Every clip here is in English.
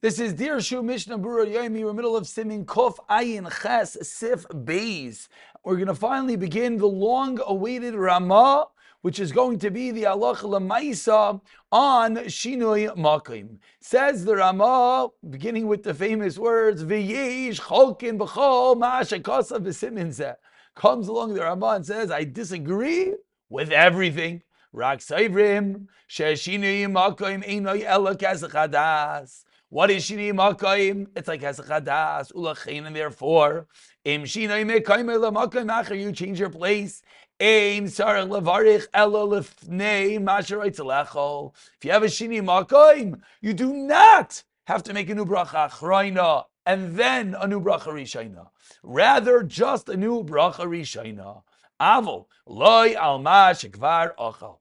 This is Dirshu Mishnah Berurah Yomi. We're middle of Simin Kof Ayin Ches Sif Beis. We're going to finally begin the long-awaited Ramah, which is going to be the Allah Lamaisa on Shinui Makim. Says the Ramah, beginning with the famous words, V'yesh Cholkin B'chol Ma'ashakasa V'simin Comes along the Ramah and says, I disagree with everything. Rak Saivrim, Sheshinui Makim Einoi Ela Chadas. What is shini makayim? It's like hasachadas ulachin, and therefore im shinay mekayim lemakayim acher. You change your place. Masharoy tzalechol. If you have a shini makayim, you do not have to make a new bracha achrayna and then a new bracha rishayna. Rather, just a new bracha rishayna. Avol loy alma shekvar achal.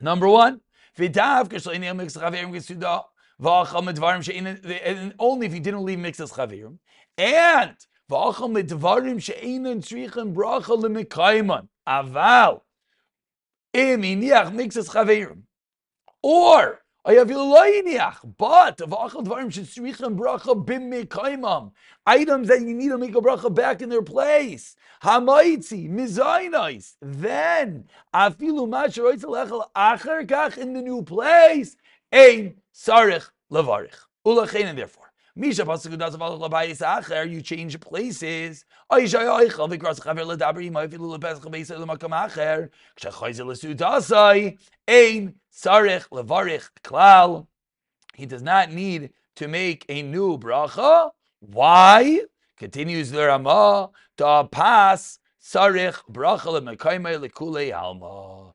Number one, v'dav k'shleini mix chaverim gesudah only if you didn't leave mixes chavirim, and aval mixes chavirim, or but items that you need to make a bracha back in their place. Hamaitzi, mizaynais. Then afilu in the new place. Ein sarich levarich. Ulachein, and therefore. Misha. You change places. He does not need to make a new bracha. Why? Continues the Ramah. To pass sarich bracha lemekaymei lekulei alma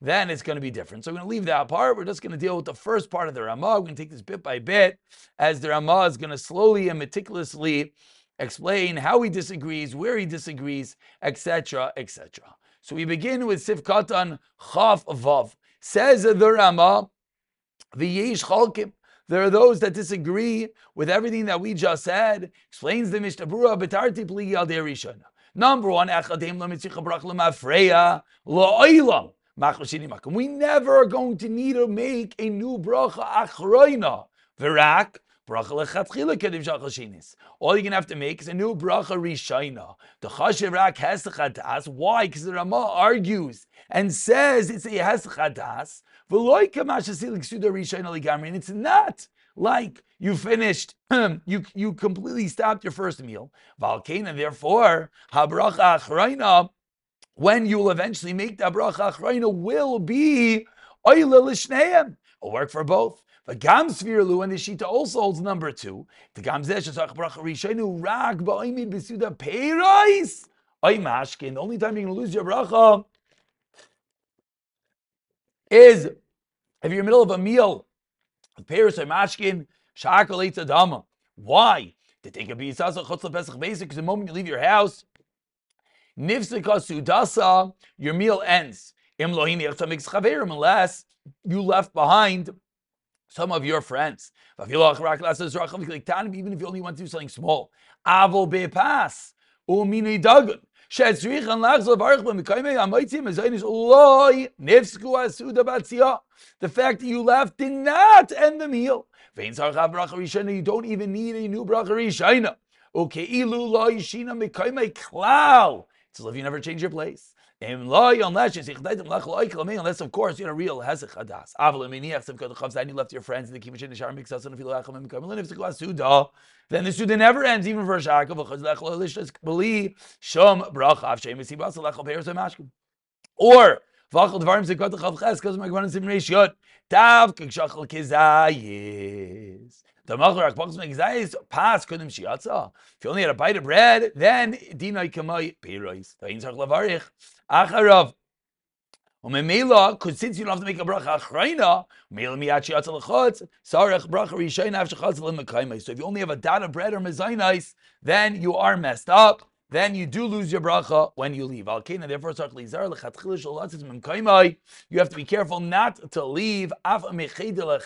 then it's going to be different. So we're going to leave that part. We're just going to deal with the first part of the Ramah. We're going to take this bit by bit as the Ramah is going to slowly and meticulously explain how he disagrees, where he disagrees, etc., etc. So we begin with Sifkatan Chaf Vav. Says the Ramah, the Yesh Chalkim. There are those that disagree with everything that we just said. Explains the Mishnah Berurah, Betarti Pli Al Derishana. Number one, we never are going to need to make a new bracha achroina. Virak, bracha shachashinis. All you're to have to make is a new bracha rishayna. The chashirak has chadas. Why? Because the Rama argues and says it's a has chadas. V'loy kamashasilik suda rishayna ligamri. And it's not like you finished, you you completely stopped your first meal. Valkena, therefore, habracha achraina, when you will eventually make the bracha achraina, will be lishneim. Will work for both. The gam svirlu and the shita also holds number two. The gam zesh bracha rishenu rag ba'imid b'suda peirais. Oy mashkin. The only time you're going to lose your bracha is if you're in the middle of a meal Paris or Mashkin, Shakal Dama. Why? To take a B'yisasa Chutz Pesach basic, because the moment you leave your house, Nifsika Sudasa, your meal ends. Im Lohini unless you left behind some of your friends. Even if you only want to do something small. The fact that you left did not end the meal. You don't even need a new bracha rishayna. It's as if you never change your place. Unless, of course you're a real hezek hadas. And you left your friends in the kibbutz in the shar mixas and if you lachem then the suda never ends even for a shakav. Believe shom bracha av shem esibas lechol peiros mashkim. Or v'achol dvarim zekot chav ches because my gvanim sim reish yod tav kishachol kezayis. The Macharak Boxman Gzais pass Kudim Shiatza. If you only had a bite of bread, then Dinai Kamai Peiros. Vain Sach Lavarich. Acharav. Umemela, because since you don't have to make a bracha achrayna, mela miyat shiatza lechotz, sarech bracha rishayna av shechatz lemekaymai. So if you only have a dot of bread or mezaynais, then you are messed up. Then you do lose your bracha when you leave. Alkena, therefore, you have to be careful not to leave af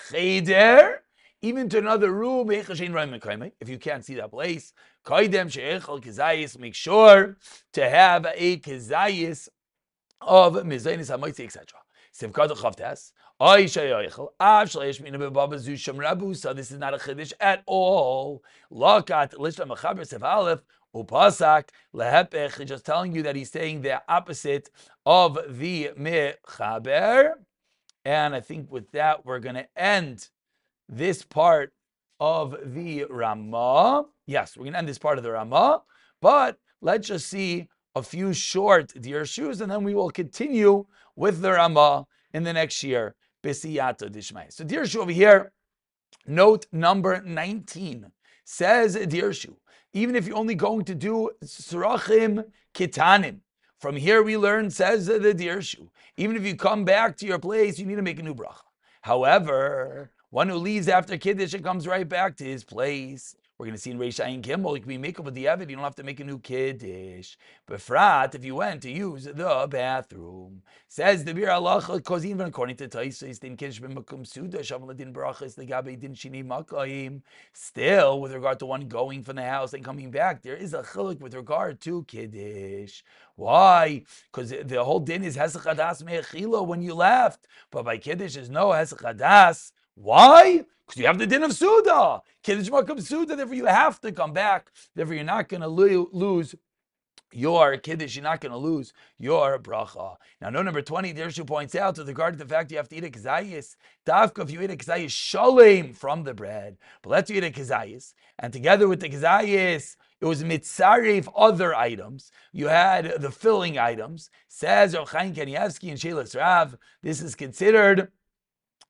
cheder even to another room, eh, eh? if you can't see that place, make sure to have a kezayis of mizaynis hamoitzi, etc. Sivkata Chavtes. This is not a chiddush at all. Upasak lehepech. Just telling you that he's saying the opposite of the mechaber. And I think with that we're going to end this part of the Ramah. Yes, we're going to end this part of the Ramah, but let's just see a few short Dirshus, and then we will continue with the Ramah in the next year. Bisiyata Dishmai. So Dirshu over here, note number 19 says Dirshu. Even if you're only going to do surachim kitanim, from here we learn, says the Dirshu. Even if you come back to your place, you need to make a new bracha. However, one who leaves after Kiddush and comes right back to his place. We're going to see in Reish Ayin Kimmel, you can be makeup with the Evid, you don't have to make a new Kiddush. But Frat, if you went to use the bathroom, says the Bir Allah, because even according to shini makayim. Still, with regard to one going from the house and coming back, there is a chiluk with regard to Kiddush. Why? Because the whole din is Hesach Hadas Me'echila when you left. But by Kiddush, there's no Hesach Hadas why? Because you have the din of Suda. Kiddush Makam Suda, therefore you have to come back. Therefore you're not going to lo- lose your kiddush, you're not going to lose your bracha. Now, note number 20, Dirshu points out with regard to the fact you have to eat a kazayis, dafka, if you eat a kazayis, shalem from the bread, but let's eat a kazayis, and together with the kazayis, it was mitzaref other items. You had the filling items. Says Rav Chaim Kanievsky and Shelas Rav, this is considered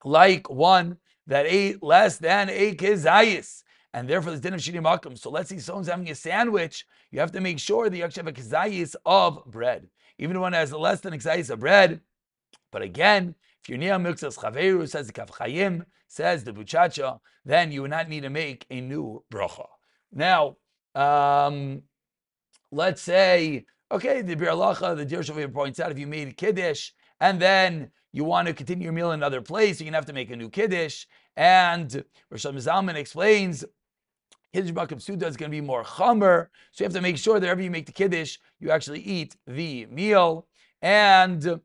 like one that ate less than a kizayis. And therefore, the din of shini makum. So let's say someone's having a sandwich. You have to make sure that you actually have a kizayis of bread. Even one has less than a kizayis of bread. But again, if you're near Milksas Chaveru, says the Kaf says the Buchacha, then you would not need to make a new bracha. Now, um, let's say, okay, the Bir the Dir points out if you made Kiddush and then you want to continue your meal in another place, you're going to have to make a new Kiddush. And Rosh Zalman explains Kiddush Bakim Suda is going to be more chamer. So you have to make sure that wherever you make the Kiddush, you actually eat the meal. And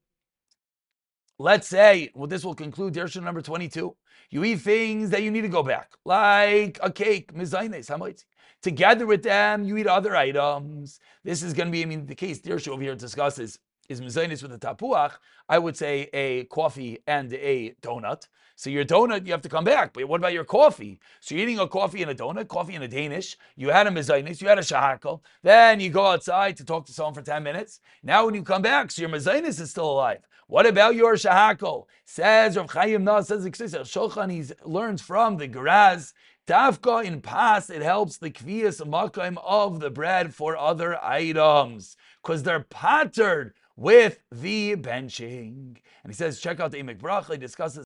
let's say, well, this will conclude Dirshan number 22. You eat things that you need to go back, like a cake, mizaynes, hamaitzi. Together with them, you eat other items. This is going to be, I mean, the case Dirshu over here discusses is mezainis with a tapuach, I would say a coffee and a donut. So your donut, you have to come back. But what about your coffee? So you're eating a coffee and a donut, coffee and a Danish. You had a mezainis, you had a shahakal. Then you go outside to talk to someone for 10 minutes. Now when you come back, so your mezainis is still alive. What about your shahakal? Says Rav Chaim Na, says Shulchan, he learns from the Geraz. Tafka in pas, it helps the kviyas makam of the bread for other items because they're patterned with the benching. And he says, check out the Emek Bracha, he discusses.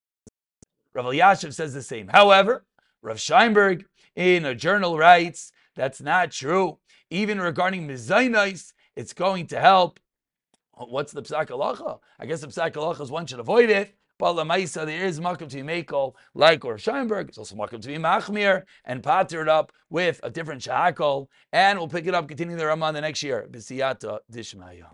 Rav Elyashiv says the same. However, Rav Scheinberg in a journal writes, that's not true. Even regarding Mizainais, it's going to help. What's the Psak Halacha? I guess the Psak Halacha is one should avoid it. But Lamaisa, there is Makam to be Makel, like or Scheinberg. It's also Makam to be Machmir, and patter it up with a different Shahakol. And we'll pick it up, continuing the Ramah the next year. Bisiyata Dishmaya.